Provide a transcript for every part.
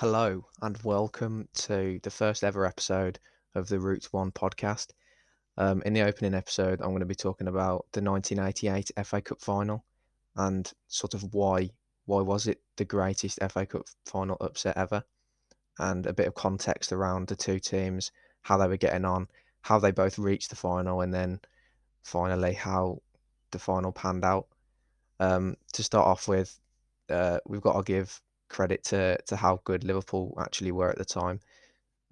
Hello and welcome to the first ever episode of the Roots One podcast. Um, in the opening episode, I'm going to be talking about the 1988 FA Cup final and sort of why why was it the greatest FA Cup final upset ever, and a bit of context around the two teams, how they were getting on, how they both reached the final, and then finally how the final panned out. Um, to start off with, uh, we've got to give credit to to how good Liverpool actually were at the time.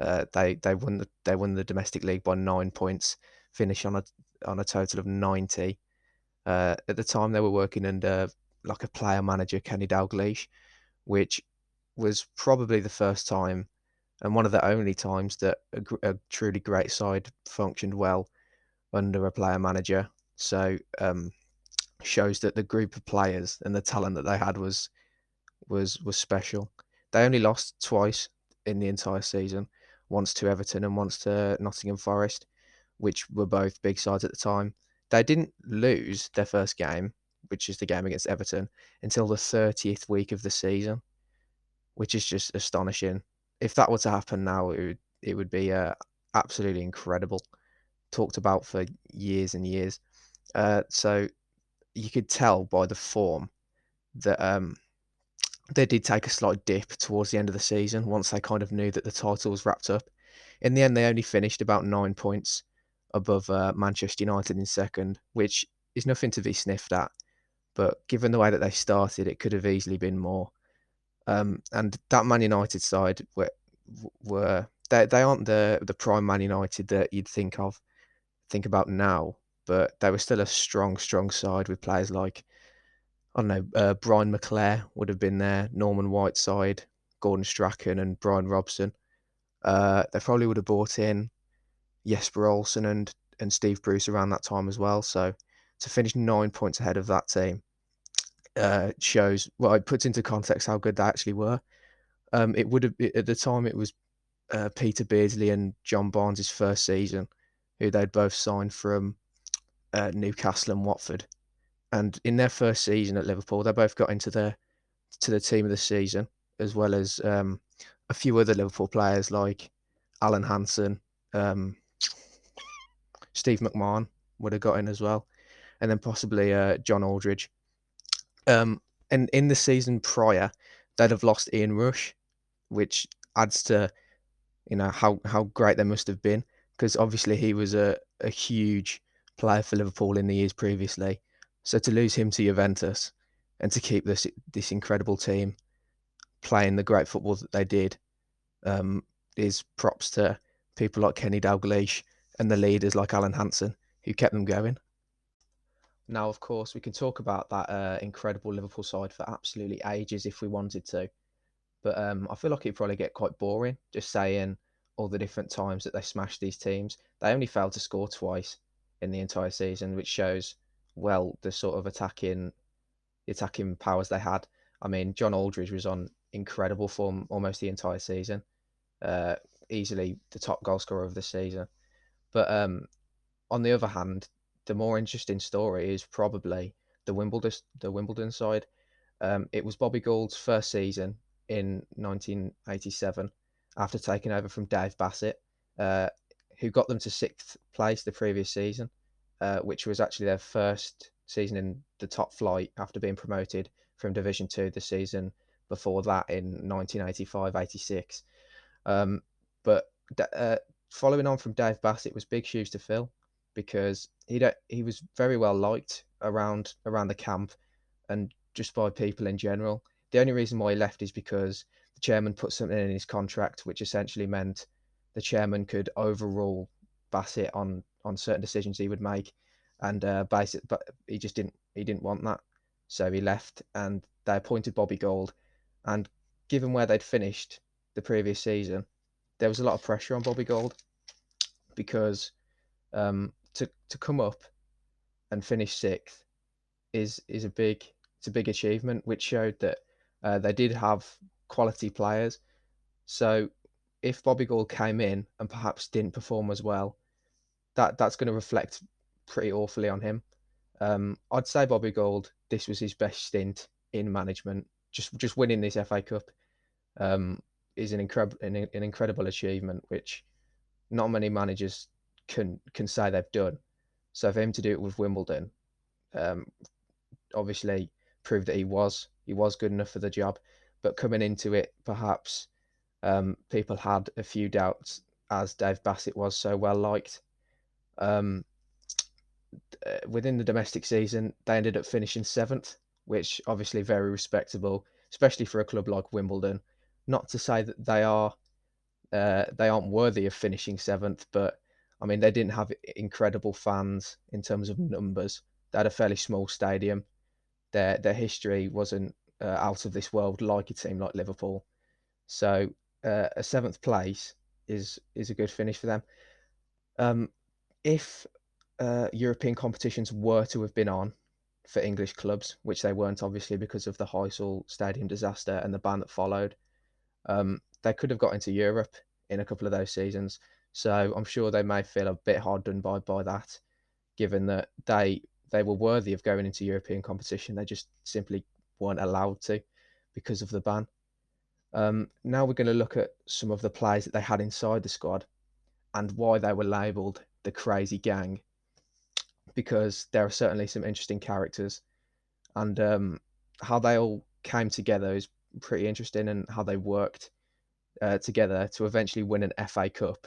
Uh, they they won the they won the domestic league by nine points, finish on a on a total of ninety. Uh, at the time, they were working under like a player manager, Kenny Dalglish, which was probably the first time and one of the only times that a, a truly great side functioned well under a player manager. So um, shows that the group of players and the talent that they had was was was special. They only lost twice in the entire season, once to Everton and once to Nottingham Forest, which were both big sides at the time. They didn't lose their first game, which is the game against Everton, until the 30th week of the season, which is just astonishing. If that were to happen now, it would it would be uh, absolutely incredible. Talked about for years and years. Uh, so you could tell by the form that um, they did take a slight dip towards the end of the season once they kind of knew that the title was wrapped up. In the end, they only finished about nine points above uh, Manchester United in second, which is nothing to be sniffed at. But given the way that they started, it could have easily been more. Um, and that Man United side were, were they, they aren't the the prime Man United that you'd think of, think about now, but they were still a strong, strong side with players like I don't know, uh, Brian McClair would have been there, Norman Whiteside, Gordon Strachan, and Brian Robson. Uh, they probably would have brought in Jesper Olsen and and Steve Bruce around that time as well. So to finish nine points ahead of that team uh, shows well, it puts into context how good they actually were. Um, it would have at the time it was uh, Peter Beardsley and John Barnes' first season, who they'd both signed from uh, Newcastle and Watford and in their first season at Liverpool, they both got into the to the team of the season, as well as um, a few other Liverpool players like Alan Hansen, um, Steve McMahon would have got in as well, and then possibly uh, John Aldridge. Um, and in the season prior, they'd have lost Ian Rush, which adds to you know how how great they must have been because obviously he was a, a huge player for Liverpool in the years previously so to lose him to Juventus and to keep this this incredible team playing the great football that they did um, is props to people like Kenny Dalglish and the leaders like Alan Hansen who kept them going. Now, of course, we can talk about that uh, incredible Liverpool side for absolutely ages if we wanted to, but um, I feel like it'd probably get quite boring just saying all the different times that they smashed these teams. They only failed to score twice in the entire season, which shows well the sort of attacking attacking powers they had. I mean, John Aldridge was on incredible form almost the entire season, uh, easily the top goal scorer of the season. But um, on the other hand, the more interesting story is probably the Wimbledon the Wimbledon side. Um, it was Bobby Gould's first season in 1987 after taking over from Dave Bassett, uh, who got them to sixth place the previous season uh, which was actually their first season in the top flight after being promoted from Division Two the season before that in 1985-86. Um, but uh, following on from Dave Bassett it was big shoes to fill because he he was very well liked around around the camp and just by people in general. The only reason why he left is because the chairman put something in his contract which essentially meant the chairman could overrule Bassett on on certain decisions he would make, and uh, basic, but he just didn't he didn't want that, so he left, and they appointed Bobby Gould, and given where they'd finished the previous season, there was a lot of pressure on Bobby Gould because um, to to come up and finish sixth is is a big it's a big achievement, which showed that uh, they did have quality players. So if Bobby Gould came in and perhaps didn't perform as well, that that's going to reflect pretty awfully on him. Um, I'd say Bobby Gould, this was his best stint in management. Just just winning this FA Cup. Um, is an incredible an, an incredible achievement, which not many managers can can say they've done. So for him to do it with Wimbledon, um, obviously proved that he was he was good enough for the job. But coming into it, perhaps um, people had a few doubts as Dave Bassett was so well liked. Um, uh, within the domestic season, they ended up finishing seventh, which obviously very respectable, especially for a club like Wimbledon. Not to say that they are uh, they aren't worthy of finishing seventh, but I mean they didn't have incredible fans in terms of numbers. They had a fairly small stadium. Their their history wasn't uh, out of this world like a team like Liverpool. So uh, a seventh place is is a good finish for them. Um, if uh, European competitions were to have been on for English clubs, which they weren't obviously because of the Heysel Stadium disaster and the ban that followed, um, they could have got into Europe in a couple of those seasons. So I'm sure they may feel a bit hard done by by that, given that they they were worthy of going into European competition. They just simply weren't allowed to because of the ban. Um, now we're going to look at some of the players that they had inside the squad and why they were labelled the crazy gang because there are certainly some interesting characters and um, how they all came together is pretty interesting and how they worked uh, together to eventually win an FA Cup,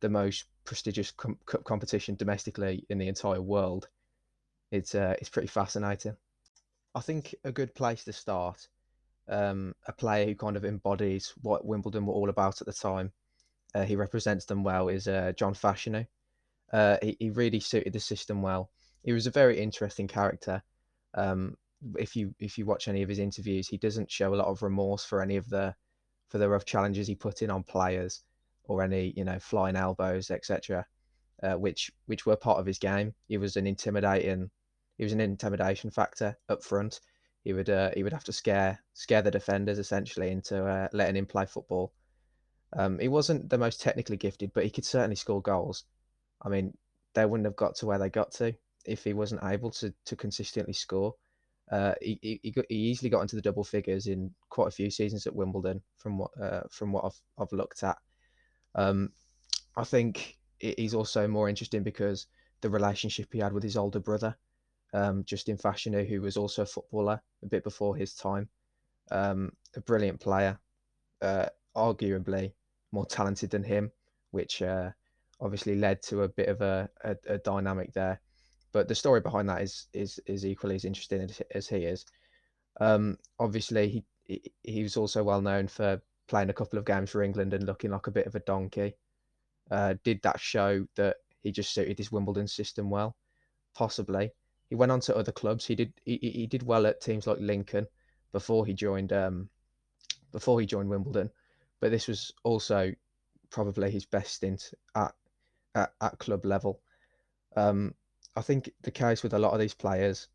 the most prestigious com- cup competition domestically in the entire world. It's uh, it's pretty fascinating. I think a good place to start, um, a player who kind of embodies what Wimbledon were all about at the time. Uh, he represents them well. Is uh, John Fashanu. Uh, he, he really suited the system well. He was a very interesting character. Um, if you if you watch any of his interviews, he doesn't show a lot of remorse for any of the for the rough challenges he put in on players or any you know flying elbows, etc. Uh, which which were part of his game. He was an intimidating, he was an intimidation factor up front. He would uh, he would have to scare scare the defenders essentially into uh, letting him play football. Um, he wasn't the most technically gifted, but he could certainly score goals. I mean, they wouldn't have got to where they got to if he wasn't able to to consistently score. Uh, he, he, he easily got into the double figures in quite a few seasons at Wimbledon, from what uh, from what I've I've looked at. Um, I think he's also more interesting because the relationship he had with his older brother, um, Justin Fashanu, who was also a footballer a bit before his time, um, a brilliant player, uh, arguably more talented than him, which uh, obviously led to a bit of a, a, a dynamic there but the story behind that is is is equally as interesting as, as he is. Um, obviously, he, he he was also well known for playing a couple of games for England and looking like a bit of a donkey. Uh, did that show that he just suited his Wimbledon system well? Possibly. He went on to other clubs. He did he, he did well at teams like Lincoln before he joined um before he joined Wimbledon, but this was also probably his best stint at at, at club level. Um, I think the case with a lot of these players,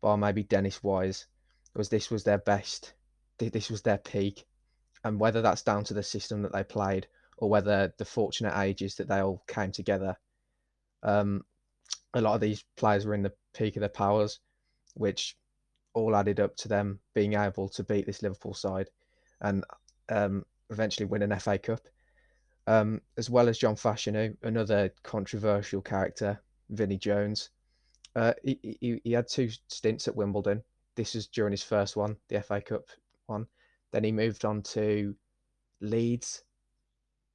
bar maybe Dennis Wise, was this was their best, this was their peak, and whether that's down to the system that they played or whether the fortunate ages that they all came together. Um, a lot of these players were in the peak of their powers, which all added up to them being able to beat this Liverpool side and um, eventually win an FA Cup. Um, as well as John Fashanu, another controversial character Vinnie Jones. Uh, he, he, he had two stints at Wimbledon. This was during his first one, the FA Cup one. Then he moved on to Leeds,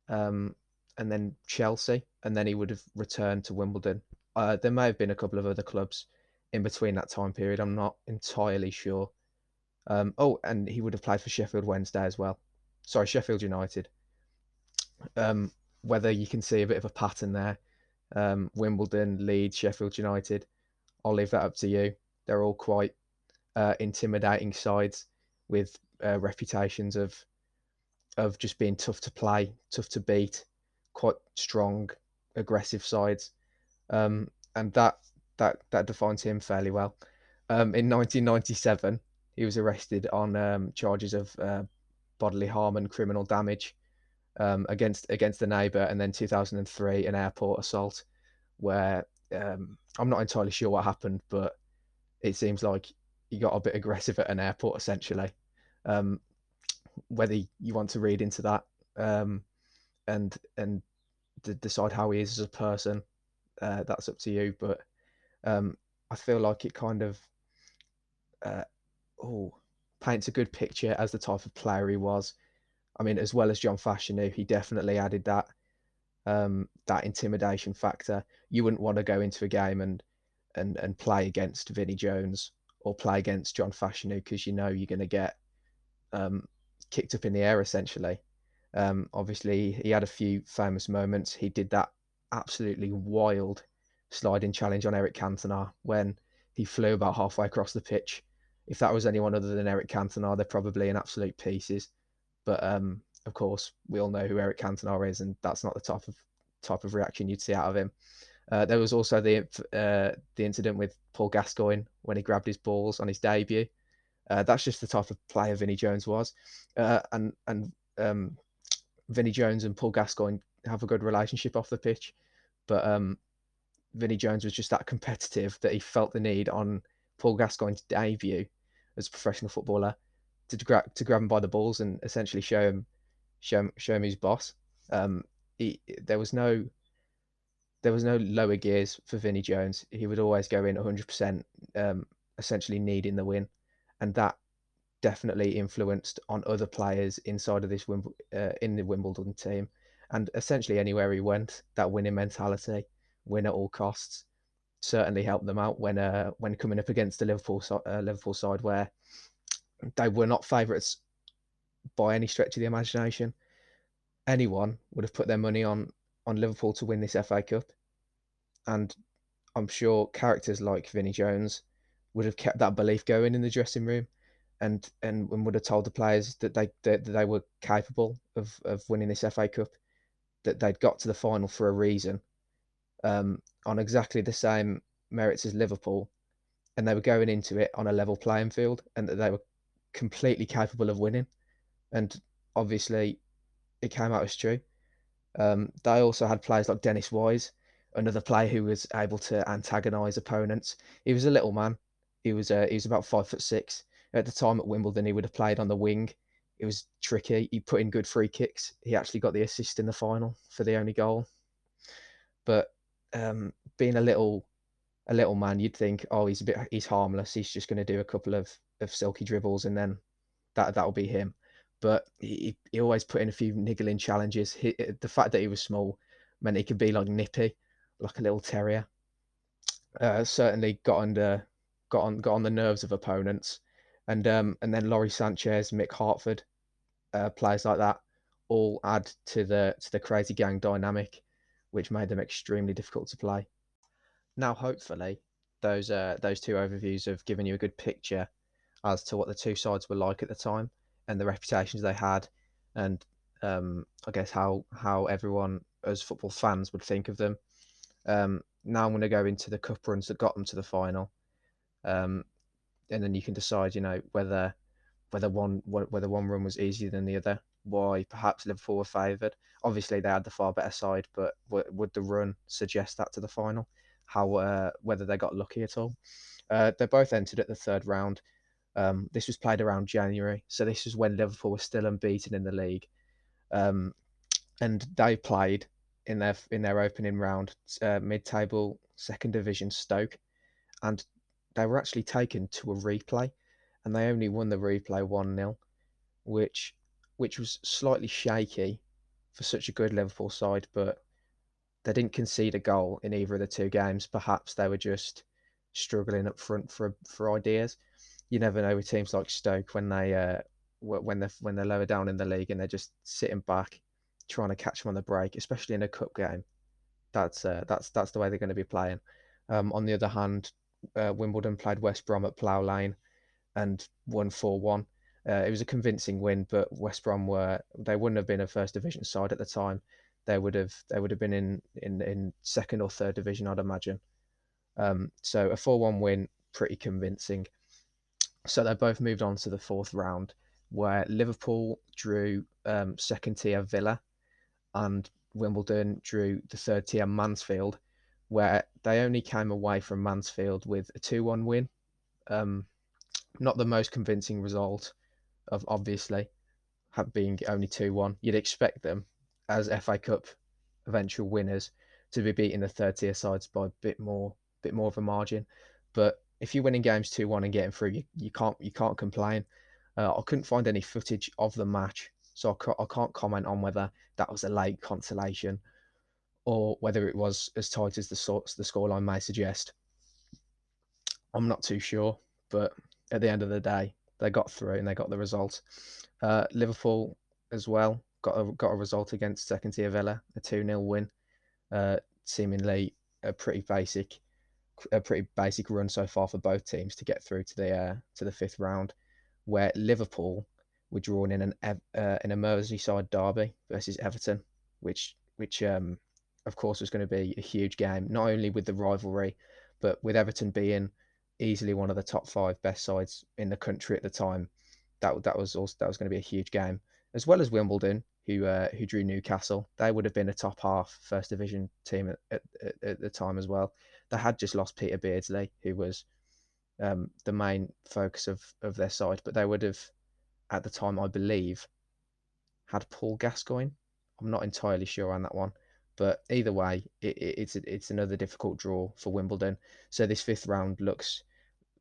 um, and then Chelsea, and then he would have returned to Wimbledon. Uh, there may have been a couple of other clubs in between that time period. I'm not entirely sure. Um, oh, and he would have played for Sheffield Wednesday as well. Sorry, Sheffield United. Um, whether you can see a bit of a pattern there um, Wimbledon, Leeds, Sheffield United. I'll leave that up to you. They're all quite uh, intimidating sides with uh, reputations of of just being tough to play, tough to beat, quite strong, aggressive sides, um, and that that that defines him fairly well. Um, in 1997, he was arrested on um, charges of uh, bodily harm and criminal damage um, against against the neighbour, and then 2003 an airport assault, where um, I'm not entirely sure what happened, but it seems like he got a bit aggressive at an airport essentially. Um, whether you want to read into that um, and and decide how he is as a person, uh, that's up to you. But um, I feel like it kind of uh, oh paints a good picture as the type of player he was. I mean, as well as John Fashanu, he definitely added that um, that intimidation factor. You wouldn't want to go into a game and and and play against Vinnie Jones or play against John Fashanu because you know you're going to get um, kicked up in the air essentially. Um, obviously, he had a few famous moments. He did that absolutely wild sliding challenge on Eric Cantona when he flew about halfway across the pitch. If that was anyone other than Eric Cantona, they're probably in absolute pieces. But um, of course, we all know who Eric Cantona is, and that's not the type of type of reaction you'd see out of him. Uh, there was also the uh, the incident with Paul Gascoigne when he grabbed his balls on his debut. Uh, that's just the type of player Vinnie Jones was, uh, and and um, Vinnie Jones and Paul Gascoigne have a good relationship off the pitch, but um, Vinnie Jones was just that competitive that he felt the need on Paul Gascoigne's debut as a professional footballer to grab to grab him by the balls and essentially show him show him, show him his boss. Um, he, there was no there was no lower gears for Vinnie Jones. He would always go in 100%, um, essentially needing the win, and that definitely influenced on other players inside of this Wimble- uh, in the Wimbledon team, and essentially anywhere he went, that winning mentality, win at all costs, certainly helped them out when uh, when coming up against the Liverpool uh, Liverpool side where they were not favourites by any stretch of the imagination. Anyone would have put their money on on Liverpool to win this FA Cup, and I'm sure characters like Vinnie Jones would have kept that belief going in the dressing room, and and, would have told the players that they that they were capable of of winning this FA Cup, that they'd got to the final for a reason, um, on exactly the same merits as Liverpool, and they were going into it on a level playing field, and that they were completely capable of winning, and obviously, it came out as true. Um, they also had players like Dennis Wise, another player who was able to antagonise opponents. He was a little man. He was uh, he was about five foot six at the time at Wimbledon. He would have played on the wing. It was tricky. He put in good free kicks. He actually got the assist in the final for the only goal. But um, being a little a little man, you'd think, oh, he's a bit he's harmless. He's just going to do a couple of of silky dribbles and then that that'll be him but he, he always put in a few niggling challenges. He, the fact that he was small meant he could be like nippy, like a little terrier. Uh, certainly got under got on got on the nerves of opponents, and um, and then Lawrie Sanchez, Mick Harford, uh, players like that, all add to the to the crazy gang dynamic, which made them extremely difficult to play. Now, hopefully, those uh, those two overviews have given you a good picture as to what the two sides were like at the time and the reputations they had, and um, I guess how how everyone as football fans would think of them. Um, now I'm going to go into the cup runs that got them to the final, um, and then you can decide, you know, whether whether one whether one run was easier than the other. Why perhaps Liverpool were favoured. Obviously, they had the far better side, but would the run suggest that to the final? How uh, whether they got lucky at all? Uh, they both entered at the third round. Um, this was played around January, so this was when Liverpool was still unbeaten in the league, um, and they played in their in their opening round, uh, mid-table second division Stoke, and they were actually taken to a replay, and they only won the replay one 0 which which was slightly shaky for such a good Liverpool side, but they didn't concede a goal in either of the two games. Perhaps they were just struggling up front for for ideas you never know with teams like Stoke when they uh, when they're when they're lower down in the league and they're just sitting back, trying to catch them on the break, especially in a cup game. That's uh, that's that's the way they're going to be playing. Um, on the other hand, uh, Wimbledon played West Brom at Plough Lane and won four one. Uh, it was a convincing win, but West Brom were they wouldn't have been a first division side at the time. They would have they would have been in in, in second or third division, I'd imagine. Um, so a four one win, pretty convincing. So they both moved on to the fourth round, where Liverpool drew um, second tier Villa, and Wimbledon drew the third tier Mansfield, where they only came away from Mansfield with a 2 1 win. Um, not the most convincing result, of obviously, being only two one, you'd expect them as FA Cup eventual winners to be beating the third tier sides by a bit more, bit more of a margin. But if you're winning games two one and getting through, you, you can't you can't complain. Uh, I couldn't find any footage of the match, so I, I can't comment on whether that was a late consolation or whether it was as tight as the sorts the scoreline may suggest. I'm not too sure, but at the end of the day, they got through and they got the result. Uh, Liverpool as well got a got a result against second tier Villa, a two 0 win. Uh, seemingly a pretty basic, a pretty basic run so far for both teams to get through to the uh, to the fifth round, where Liverpool were drawn in an uh, in a Merseyside derby versus Everton, which which um, of course was going to be a huge game, not only with the rivalry, but with Everton being easily one of the top five best sides in the country at the time. That that was also that was going to be a huge game, as well as Wimbledon, who uh, who drew Newcastle. They would have been a top half first division team at, at, at the time as well. They had just lost Peter Beardsley, who was um, the main focus of of their side, but they would have at the time, I believe, had Paul Gascoigne. I'm not entirely sure on that one. But either way, it, it, it's it's another difficult draw for Wimbledon. So this fifth round looks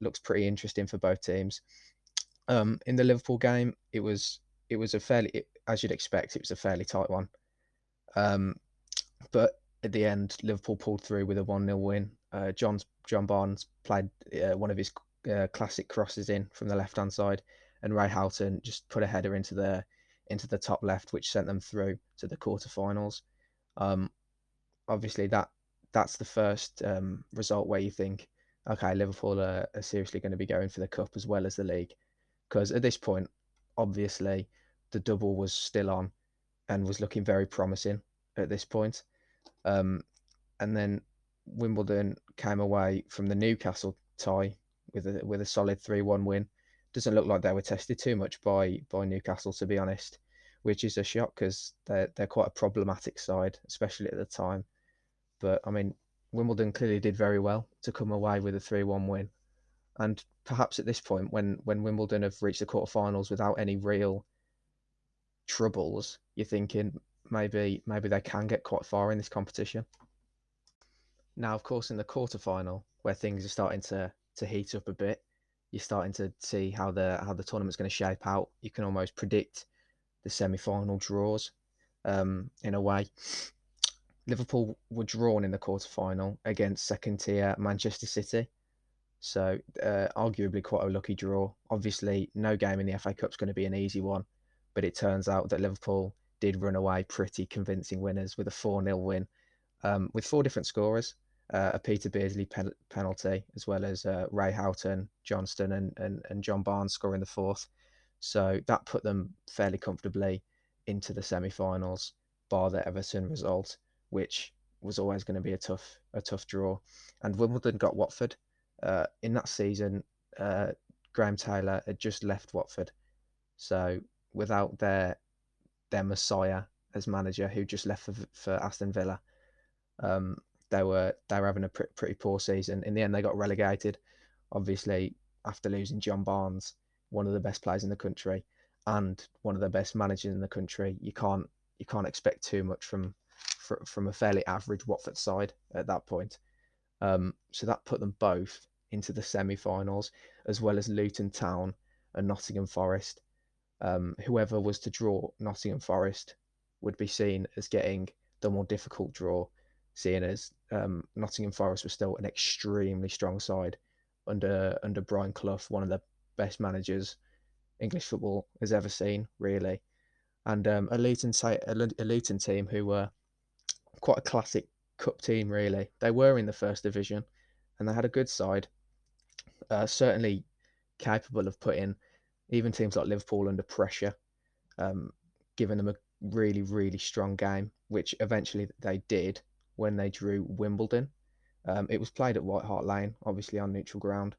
looks pretty interesting for both teams. Um, in the Liverpool game, it was it was a fairly, as you'd expect, it was a fairly tight one. Um, but at the end, Liverpool pulled through with a one 0 win. Uh, John's John Barnes played uh, one of his uh, classic crosses in from the left hand side, and Ray Houghton just put a header into the into the top left, which sent them through to the quarterfinals. Um, obviously, that that's the first um, result where you think okay, Liverpool are, are seriously going to be going for the cup as well as the league. Because at this point, obviously, the double was still on and was looking very promising at this point. Um, and then Wimbledon came away from the Newcastle tie with a with a solid three one win. Doesn't look like they were tested too much by by Newcastle, to be honest, which is a shock because they're they're quite a problematic side, especially at the time. But I mean, Wimbledon clearly did very well to come away with a 3 1 win. And perhaps at this point, when, when Wimbledon have reached the quarterfinals without any real troubles, you're thinking maybe maybe they can get quite far in this competition. Now, of course, in the quarterfinal, where things are starting to, to heat up a bit, you're starting to see how the how the tournament's going to shape out. You can almost predict the semi-final draws um, in a way. Liverpool were drawn in the quarter-final against second tier Manchester City. So, uh, arguably quite a lucky draw. Obviously, no game in the FA Cup is going to be an easy one, but it turns out that Liverpool did run away pretty convincing winners with a 4 0 win um, with four different scorers uh, a Peter Beardsley pen- penalty, as well as uh, Ray Houghton, Johnston, and, and, and John Barnes scoring the fourth. So that put them fairly comfortably into the semi finals, bar the Everton result which was always going to be a tough a tough draw. And Wimbledon got Watford uh, in that season. Uh, Graham Taylor had just left Watford, so without their their messiah as manager, who just left for, for Aston Villa, um, they were they were having a pretty poor season. In the end, they got relegated. Obviously, after losing John Barnes, one of the best players in the country, and one of the best managers in the country, you can't you can't expect too much from for, from a fairly average Watford side at that point. Um, so that put them both into the semi-finals, as well as Luton Town and Nottingham Forest. Um, whoever was to draw Nottingham Forest would be seen as getting the more difficult draw, seeing as um, Nottingham Forest was still an extremely strong side under under Brian Clough, one of the best managers English football has ever seen, really. And um, a Luton, a Luton team who were quite a classic cup team, really. They were in the first division and they had a good side. Uh, certainly capable of putting even teams like Liverpool under pressure, um, giving them a really, really strong game, which eventually they did when they drew Wimbledon. Um, it was played at White Hart Lane, obviously on neutral ground.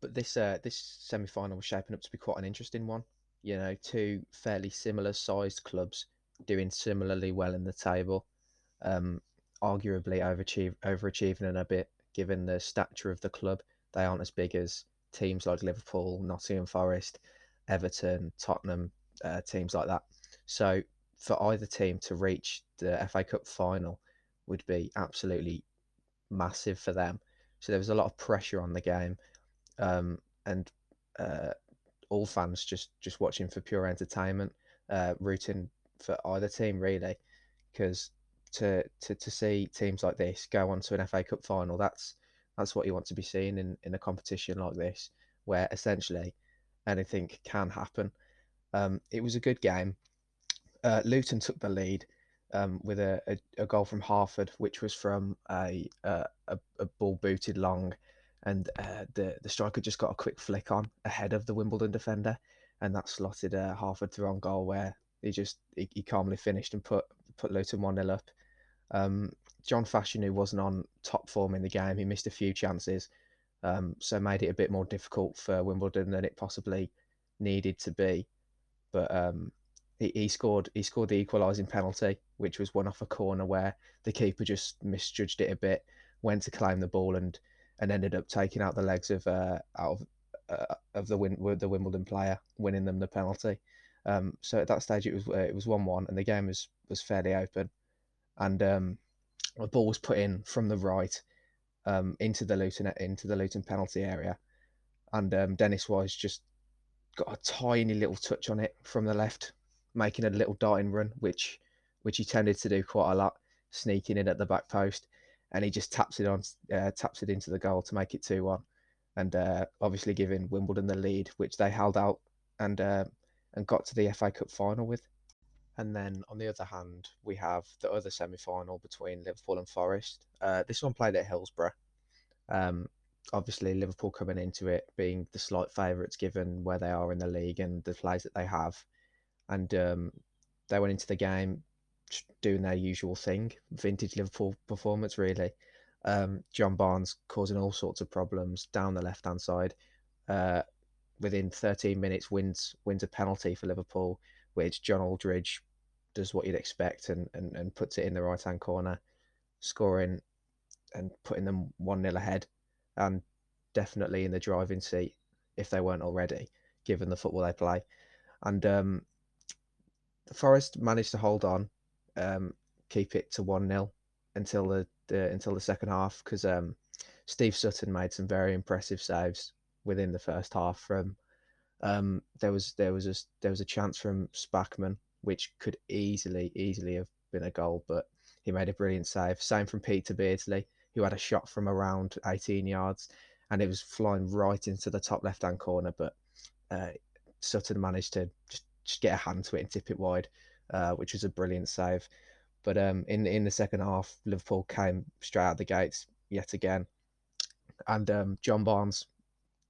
But this uh, this semi final was shaping up to be quite an interesting one. You know, two fairly similar sized clubs doing similarly well in the table, um, arguably overachieve, overachieving a bit given the stature of the club. They aren't as big as teams like Liverpool, Nottingham Forest, Everton, Tottenham, uh, teams like that. So for either team to reach the FA Cup final would be absolutely massive for them. So there was a lot of pressure on the game, um, and uh, all fans just just watching for pure entertainment, uh, rooting for either team really, because to, to to see teams like this go on to an FA Cup final, that's that's what you want to be seeing in, in a competition like this, where essentially anything can happen. Um, it was a good game. Uh, Luton took the lead um, with a, a, a, goal from Harford, which was from a a, a ball booted long, and uh, the the striker just got a quick flick on ahead of the Wimbledon defender, and that slotted uh, Harford through on goal where he just he, he calmly finished and put put Luton one 0 up. Um, John Fashanu wasn't on top form in the game. He missed a few chances, um, so made it a bit more difficult for Wimbledon than it possibly needed to be. But um, he, he scored he scored the equalising penalty, which was one off a corner where the keeper just misjudged it a bit, went to claim the ball and and ended up taking out the legs of uh, out of uh, of the win the Wimbledon player, winning them the penalty. Um, so at that stage it was uh, it was one one, and the game was was fairly open, and um, the ball was put in from the right um, into the Luton into the Luton penalty area, and um, Dennis Wise just got a tiny little touch on it from the left, making a little darting run, which which he tended to do quite a lot, sneaking in at the back post, and he just taps it on, uh, taps it into the goal to make it two one, and uh, obviously giving Wimbledon the lead, which they held out and uh, and got to the FA Cup final with. And then on the other hand, we have the other semi final between Liverpool and Forest. Uh, this one played at Hillsborough. Um, obviously, Liverpool coming into it being the slight favourites given where they are in the league and the players that they have. And um, they went into the game doing their usual thing, vintage Liverpool performance, really. Um, John Barnes causing all sorts of problems down the left hand side. Uh, within 13 minutes, wins wins a penalty for Liverpool, which John Aldridge does what you'd expect and, and, and puts it in the right hand corner, scoring and putting them 1 0 ahead, and definitely in the driving seat if they weren't already, given the football they play. And um, Forest managed to hold on um, keep it to one 0 until the, the until the second half because um, Steve Sutton made some very impressive saves within the first half. From um, there was there was a there was a chance from Spackman which could easily easily have been a goal, but he made a brilliant save. Same from Peter Beardsley, who had a shot from around 18 yards, and it was flying right into the top left hand corner, but uh, Sutton managed to just, just get a hand to it and tip it wide uh, which was a brilliant save. But um, in in the second half, Liverpool came straight out the gates yet again, and um, John Barnes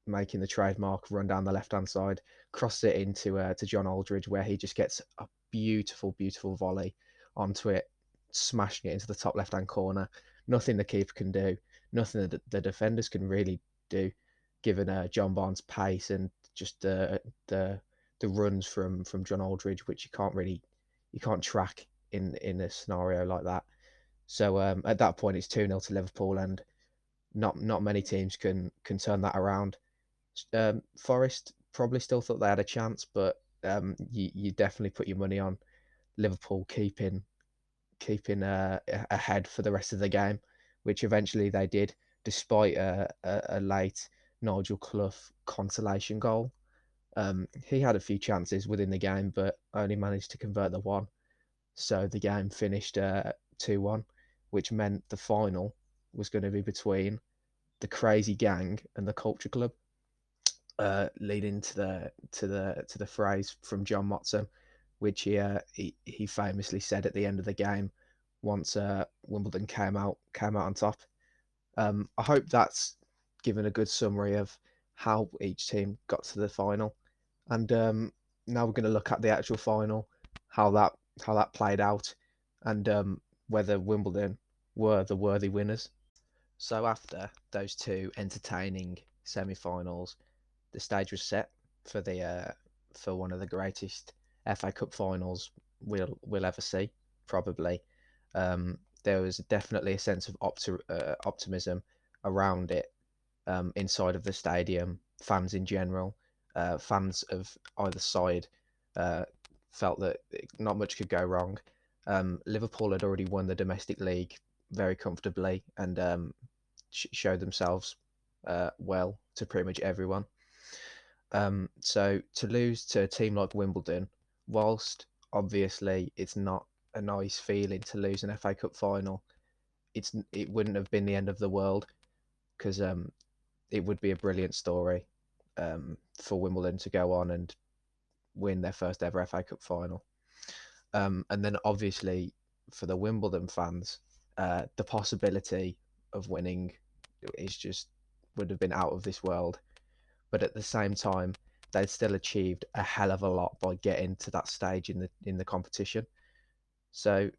making the trademark run down the left hand side, cross it into uh, to John Aldridge, where he just gets a beautiful, beautiful volley onto it, smashing it into the top left hand corner. Nothing the keeper can do, nothing that the defenders can really do, given uh, John Barnes' pace and just the the the runs from from John Aldridge, which you can't really you can't track in in a scenario like that. So um, at that point, it's two 0 to Liverpool, and not not many teams can can turn that around. Um, Forest probably still thought they had a chance, but um, you you definitely put your money on Liverpool keeping keeping uh, ahead for the rest of the game, which eventually they did, despite a, a, a late Nigel Clough consolation goal. Um, he had a few chances within the game, but only managed to convert the one. So the game finished uh, 2 1, which meant the final was going to be between the Crazy Gang and the Culture Club, uh, leading to the to the to the phrase from John Motson, which he, uh, he he famously said at the end of the game once uh, Wimbledon came out came out on top. Um, I hope that's given a good summary of how each team got to the final. And um, now we're going to look at the actual final, how that how that played out, and um, whether Wimbledon were the worthy winners. So after those two entertaining semi-finals, the stage was set for the uh, for one of the greatest FA Cup finals we'll we'll ever see, probably. Um, there was definitely a sense of opti- uh, optimism around it um, inside of the stadium, fans in general, uh, fans of either side uh, felt that not much could go wrong. Um, Liverpool had already won the domestic league very comfortably and um, sh- showed themselves uh, well to pretty much everyone. Um, so to lose to a team like Wimbledon, whilst obviously it's not a nice feeling to lose an FA Cup final, it's it wouldn't have been the end of the world because um, it would be a brilliant story um, for Wimbledon to go on and win their first ever FA Cup final. Um, and then obviously for the Wimbledon fans, uh, the possibility of winning is just would have been out of this world. But at the same time, they'd still achieved a hell of a lot by getting to that stage in the in the competition. So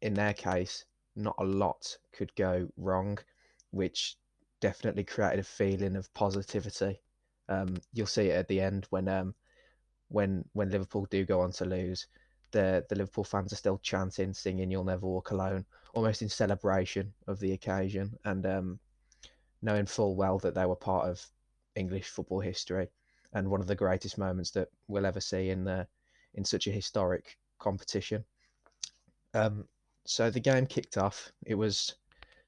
in their case, not a lot could go wrong, which definitely created a feeling of positivity. Um, you'll see it at the end when um, when when Liverpool do go on to lose, the the Liverpool fans are still chanting, singing "You'll never walk alone," almost in celebration of the occasion, and um, knowing full well that they were part of English football history and one of the greatest moments that we'll ever see in the in such a historic competition. Um, so the game kicked off. It was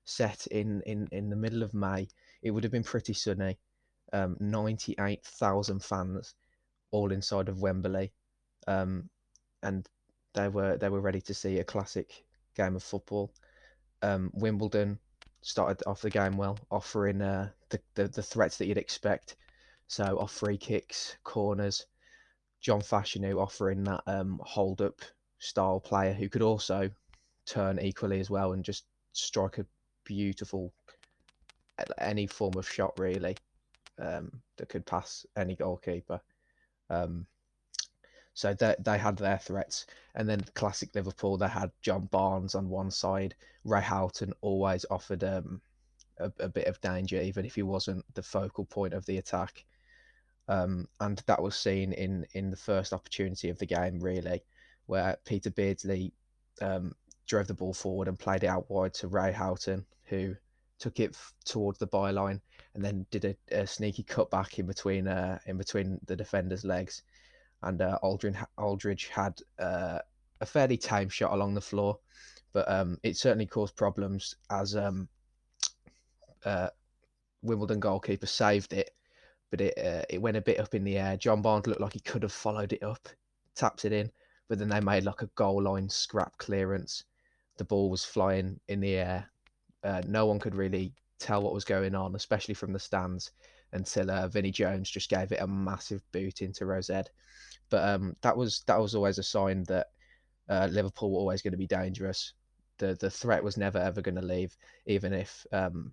set in, in, in the middle of May. It would have been pretty sunny. Um, 98,000 fans all inside of Wembley. Um, and they were they were ready to see a classic game of football. Um, Wimbledon started off the game well, offering uh, the, the, the threats that you'd expect. So off free kicks, corners, John Fashanu offering that um, hold up style player who could also turn equally as well and just strike a beautiful any form of shot really um, that could pass any goalkeeper. Um, so they, they had their threats. And then classic Liverpool, they had John Barnes on one side. Ray Houghton always offered um, a, a, bit of danger, even if he wasn't the focal point of the attack. Um, and that was seen in, in the first opportunity of the game, really, where Peter Beardsley um, drove the ball forward and played it out wide to Ray Houghton, who took it f- towards the byline and then did a, a sneaky cutback in between uh, in between the defender's legs and uh, Aldridge, Aldridge had uh, a fairly tame shot along the floor, but um, it certainly caused problems as um, uh, Wimbledon goalkeeper saved it, but it uh, it went a bit up in the air. John Barnes looked like he could have followed it up, tapped it in, but then they made like a goal line scrap clearance. The ball was flying in the air. Uh, no one could really tell what was going on, especially from the stands, until uh, Vinnie Jones just gave it a massive boot into Rosette. But um, that was that was always a sign that uh, Liverpool were always going to be dangerous. The the threat was never ever going to leave, even if um,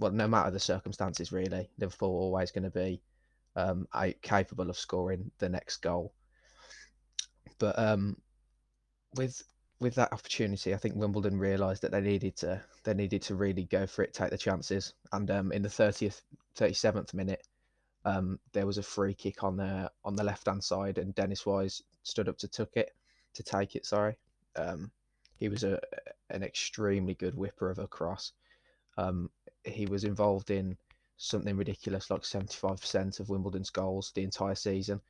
well, no matter the circumstances, really, Liverpool were always going to be um, capable of scoring the next goal. But um, with with that opportunity, I think Wimbledon realised that they needed to they needed to really go for it, take the chances. And um, in the thirtieth, thirty seventh minute, um, there was a free kick on the on the left hand side, and Dennis Wise stood up to took it to take it. Sorry, um, he was a an extremely good whipper of a cross. Um, he was involved in something ridiculous like seventy five percent of Wimbledon's goals the entire season.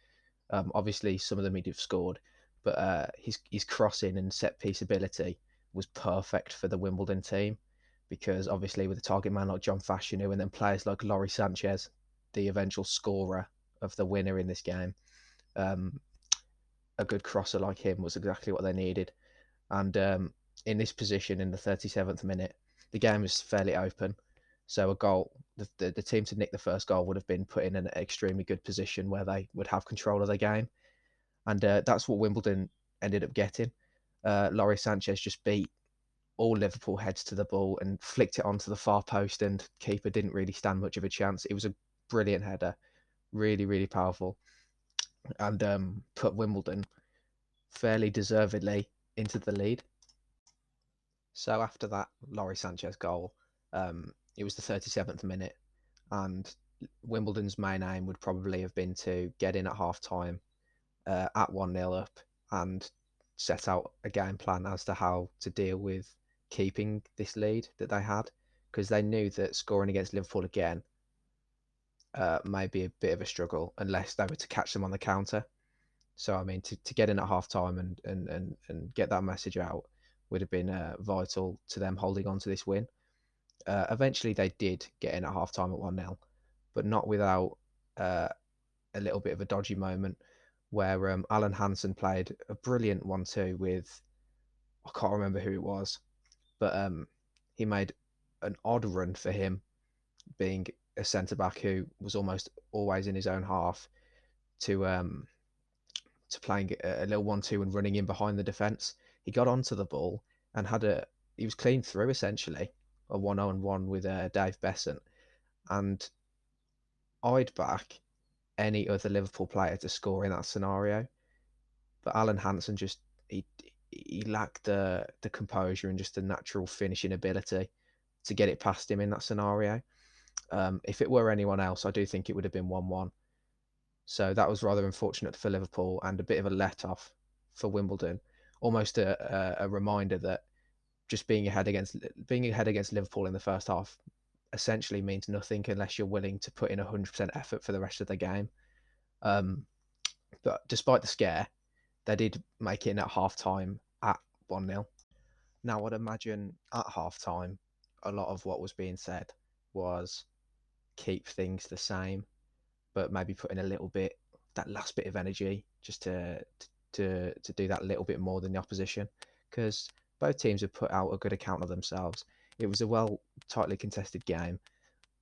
Um, obviously, some of them he'd have scored, but uh, his his crossing and set piece ability was perfect for the Wimbledon team because obviously with a target man like John Fashanu and then players like Lawrie Sanchez the eventual scorer of the winner in this game. Um, a good crosser like him was exactly what they needed. And um, in this position, in the 37th minute, the game was fairly open. So a goal, the, the, the, team to nick the first goal would have been put in an extremely good position where they would have control of the game. And uh, that's what Wimbledon ended up getting. Uh, Lawrie Sanchez just beat all Liverpool heads to the ball and flicked it onto the far post, and keeper didn't really stand much of a chance. It was a brilliant header, really really powerful, and um, put Wimbledon fairly deservedly into the lead. So after that Lawrie Sanchez goal, um, it was the 37th minute, and Wimbledon's main aim would probably have been to get in at half time uh, at 1 0 up and set out a game plan as to how to deal with keeping this lead that they had because they knew that scoring against Liverpool again uh, may be a bit of a struggle unless they were to catch them on the counter. So I mean, to, to get in at half time and, and, and, and get that message out would have been uh, vital to them holding on to this win. Uh, eventually, they did get in at half time at 1 0, but not without uh, a little bit of a dodgy moment where um, Alan Hansen played a brilliant 1 2 with, I can't remember who it was, but um, he made an odd run for him, being a centre back who was almost always in his own half, to um, to playing a, little one-two and running in behind the defence. He got onto the ball and had a he was clean through essentially a one-on-one with uh, Dave Beasant, and I'd back any other Liverpool player to score in that scenario, but Alan Hansen just he he lacked the the composure and just the natural finishing ability to get it past him in that scenario. Um, if it were anyone else, I do think it would have been one-one. So that was rather unfortunate for Liverpool and a bit of a let off for Wimbledon. Almost a, a, a reminder that just being ahead against being ahead against Liverpool in the first half essentially means nothing unless you're willing to put in 100% effort for the rest of the game. Um, but despite the scare, they did make it in at half time at 1 0. Now, I'd imagine at half time, a lot of what was being said was keep things the same, but maybe put in a little bit, that last bit of energy just to, to, to do that little bit more than the opposition. Because both teams have put out a good account of themselves. It was a well, tightly contested game.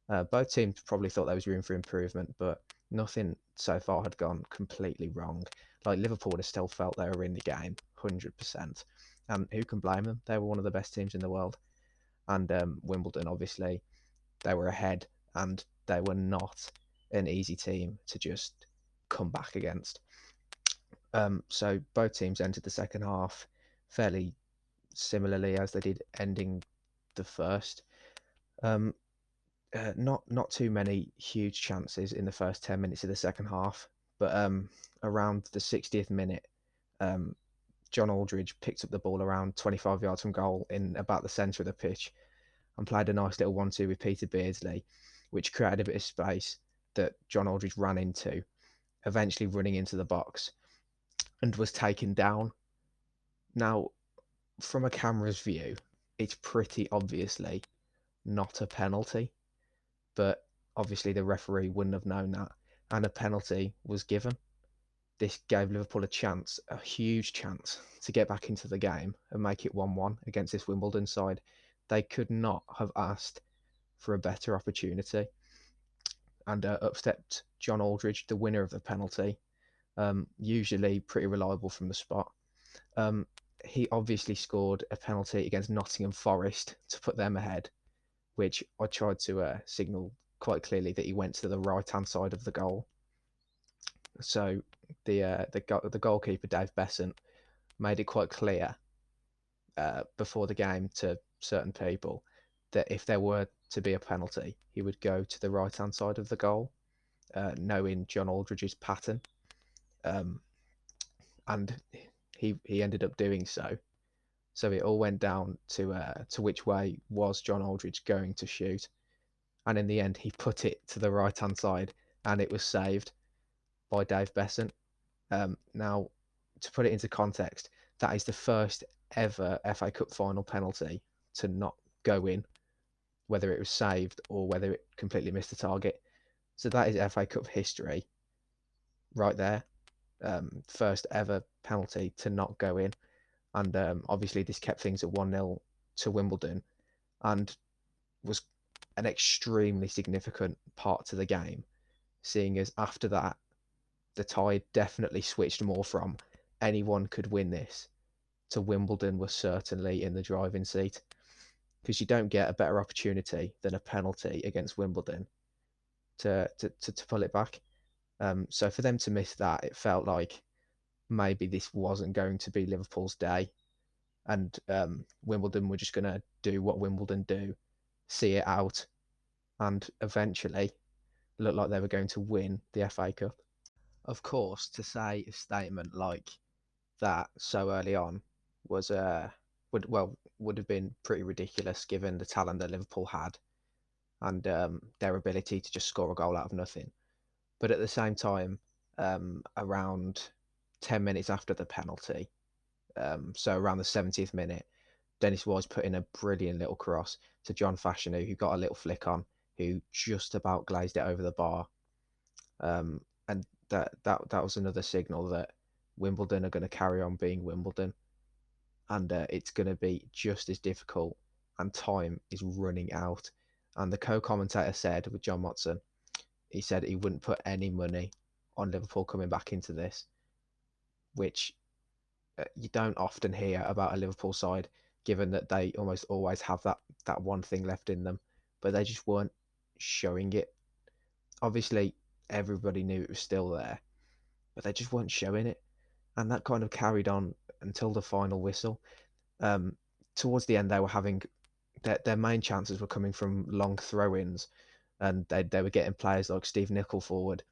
Uh, both teams probably thought there was room for improvement, but nothing so far had gone completely wrong. Like Liverpool have still felt they were in the game, hundred percent. And who can blame them? They were one of the best teams in the world. And um, Wimbledon, obviously, they were ahead, and they were not an easy team to just come back against. Um, so both teams entered the second half fairly similarly as they did ending the first. Um, uh, not not too many huge chances in the first 10 minutes of the second half, but um, around the 60th minute, um, John Aldridge picked up the ball around 25 yards from goal in about the centre of the pitch and played a nice little 1 2 with Peter Beardsley, which created a bit of space that John Aldridge ran into, eventually running into the box and was taken down. Now, from a camera's view, it's pretty obviously not a penalty but obviously the referee wouldn't have known that, and a penalty was given. This gave Liverpool a chance, a huge chance, to get back into the game and make it 1 1 against this Wimbledon side. They could not have asked for a better opportunity. And uh, up stepped John Aldridge, the winner of the penalty, um, usually pretty reliable from the spot. Um, he obviously scored a penalty against Nottingham Forest to put them ahead which I tried to uh, signal quite clearly that he went to the right hand side of the goal. So the uh, the the goalkeeper Dave Beasant made it quite clear uh, before the game to certain people that if there were to be a penalty, he would go to the right hand side of the goal, uh, knowing John Aldridge's pattern, um, and he he ended up doing so. So it all went down to uh, to which way was John Aldridge going to shoot, and in the end he put it to the right hand side, and it was saved by Dave Beasant. Um, now, to put it into context, that is the first ever FA Cup final penalty to not go in, whether it was saved or whether it completely missed the target. So that is FA Cup history, right there. Um, first ever penalty to not go in and um, obviously this kept things at one 0 to Wimbledon, and was an extremely significant part to the game, seeing as after that, the tide definitely switched more from anyone could win this to Wimbledon was certainly in the driving seat because you don't get a better opportunity than a penalty against Wimbledon to to, to, to pull it back. Um, so for them to miss that, it felt like maybe this wasn't going to be Liverpool's day, and um, Wimbledon were just going to do what Wimbledon do, see it out, and eventually look like they were going to win the FA Cup. Of course, to say a statement like that so early on was uh would well would have been pretty ridiculous given the talent that Liverpool had. and um, their ability to just score a goal out of nothing. But at the same time, um, around 10 minutes after the penalty, um, so around the 70th minute, Dennis Wise put in a brilliant little cross to John Fashanu, who got a little flick on, who just about glazed it over the bar. Um, and that, that, that was another signal that Wimbledon are going to carry on being Wimbledon. And uh, it's going to be just as difficult, and time is running out. And the co commentator said with John Motson, he said he wouldn't put any money on Liverpool coming back into this, which uh, you don't often hear about a Liverpool side, given that they almost always have that that one thing left in them, but they just weren't showing it. Obviously, everybody knew it was still there, but they just weren't showing it, and that kind of carried on until the final whistle. Um, towards the end, they were having their their main chances were coming from long throw-ins, and they they were getting players like Steve Nicol forward,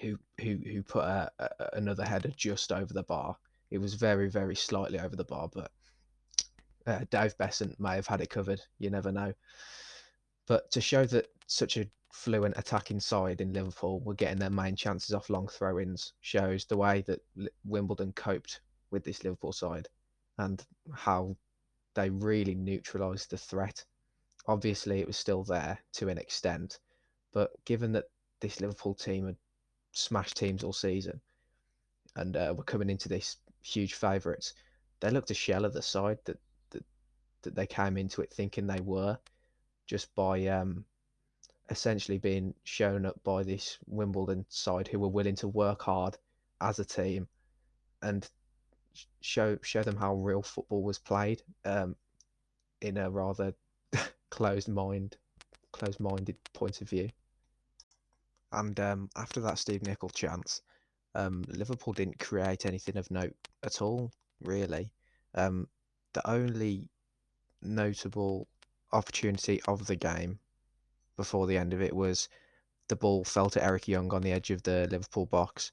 who who who put a, a, another header just over the bar. It was very very slightly over the bar, but uh, Dave Beasant may have had it covered. You never know. But to show that such a fluent attacking side in Liverpool were getting their main chances off long throw-ins shows the way that Wimbledon coped with this Liverpool side and how they really neutralised the threat. Obviously, it was still there to an extent, but given that this Liverpool team had smashed teams all season and uh, were coming into this huge favourites, they looked a shell of the side that, that that they came into it thinking they were, just by um, essentially being shown up by this Wimbledon side who were willing to work hard as a team and show show them how real football was played um, in a rather closed mind closed minded point of view. And um, after that Steve Nicol chance, um, Liverpool didn't create anything of note at all, really. Um, the only notable opportunity of the game before the end of it was the ball fell to Eric Young on the edge of the Liverpool box,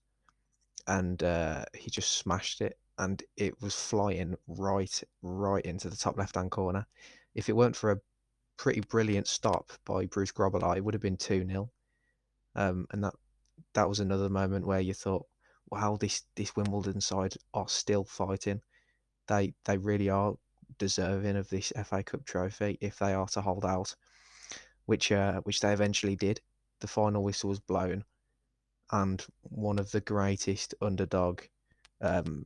and uh, he just smashed it, and it was flying right, right into the top left-hand corner. If it weren't for a pretty brilliant stop by Bruce Grobbelaar, it would have been two 0 um, and that that was another moment where you thought, wow, this this Wimbledon side are still fighting. They they really are deserving of this FA Cup trophy if they are to hold out which uh, which they eventually did. The final whistle was blown, and one of the greatest underdog um,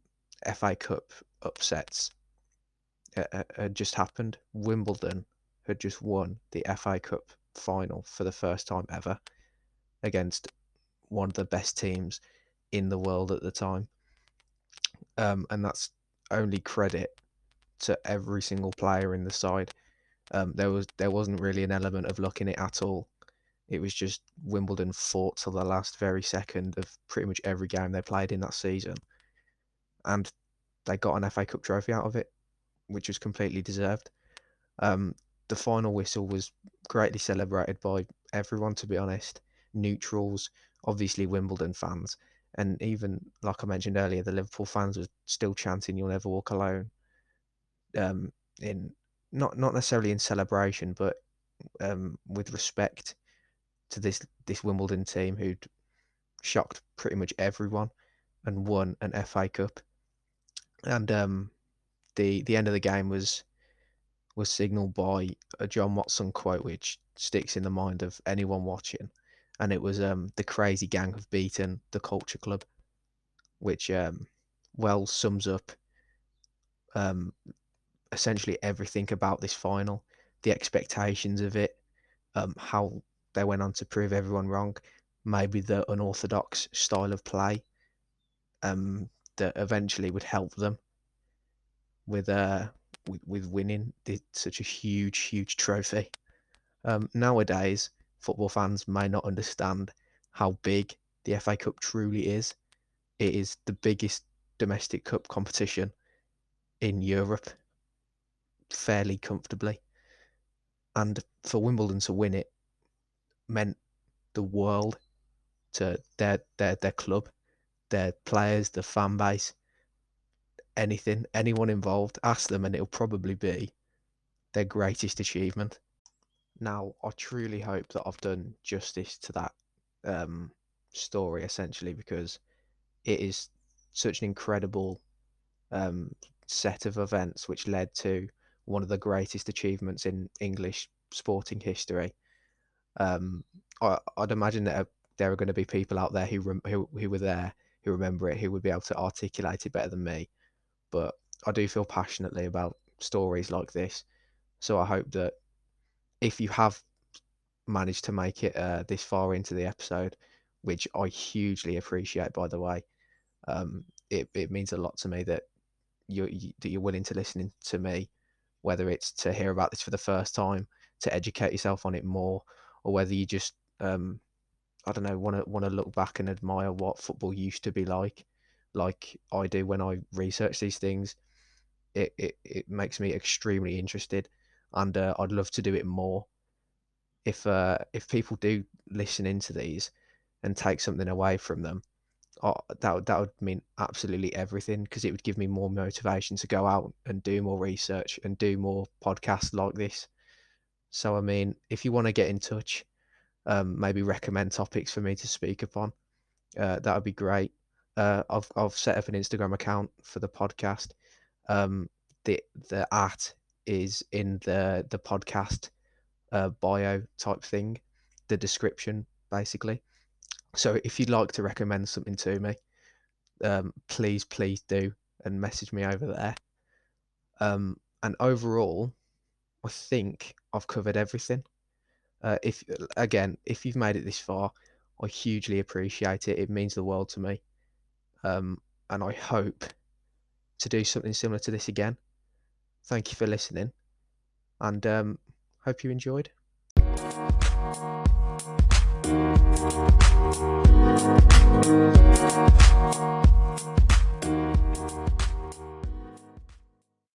FA Cup upsets uh, uh, had just happened. Wimbledon had just won the FA Cup final for the first time ever against one of the best teams in the world at the time. Um, and that's only credit to every single player in the side. Um, there was there wasn't really an element of luck in it at all. It was just Wimbledon fought till the last very second of pretty much every game they played in that season, and they got an FA Cup trophy out of it, which was completely deserved. Um, the final whistle was greatly celebrated by everyone. To be honest, neutrals, obviously Wimbledon fans, and even like I mentioned earlier, the Liverpool fans were still chanting "You'll never walk alone." Um, in not not necessarily in celebration, but um, with respect to this this Wimbledon team who'd shocked pretty much everyone and won an FA Cup. And um, the the end of the game was was signalled by a John Motson quote, which sticks in the mind of anyone watching, and it was um, the crazy gang have beaten the culture club, which um, well sums up um, essentially everything about this final, the expectations of it, um, how they went on to prove everyone wrong, maybe the unorthodox style of play um, that eventually would help them with uh with, with winning such a huge huge trophy. Um, nowadays, football fans might not understand how big the FA Cup truly is. It is the biggest domestic cup competition in Europe fairly comfortably. And for Wimbledon to win it meant the world to their their their club, their players, the fan base, anything, anyone involved. Ask them, and it'll probably be their greatest achievement. Now, I truly hope that I've done justice to that um, story essentially because it is such an incredible um, set of events which led to one of the greatest achievements in English sporting history. Um, I, I'd imagine that uh, there are going to be people out there who, rem- who who were there, who remember it, who would be able to articulate it better than me. But I do feel passionately about stories like this, so I hope that if you have managed to make it uh, this far into the episode, which I hugely appreciate, by the way, um, it it means a lot to me that you're you, that you're willing to listen to me, whether it's to hear about this for the first time, to educate yourself on it more, or whether you just um, I don't know want to want to look back and admire what football used to be like, like I do when I research these things. It it, it makes me extremely interested, and uh, I'd love to do it more. If uh, if people do listen into these and take something away from them, oh, that that would mean absolutely everything because it would give me more motivation to go out and do more research and do more podcasts like this. So I mean, if you want to get in touch, um, maybe recommend topics for me to speak upon, uh, that would be great. Uh, I've I've set up an Instagram account for the podcast. Um, the the at is in the the podcast uh, bio type thing, the description basically. So if you'd like to recommend something to me, um, please, please do and message me over there. Um, and overall, I think I've covered everything. Uh, if again, if you've made it this far, I hugely appreciate it. It means the world to me. Um, and I hope to do something similar to this again thank you for listening, and um, hope you enjoyed.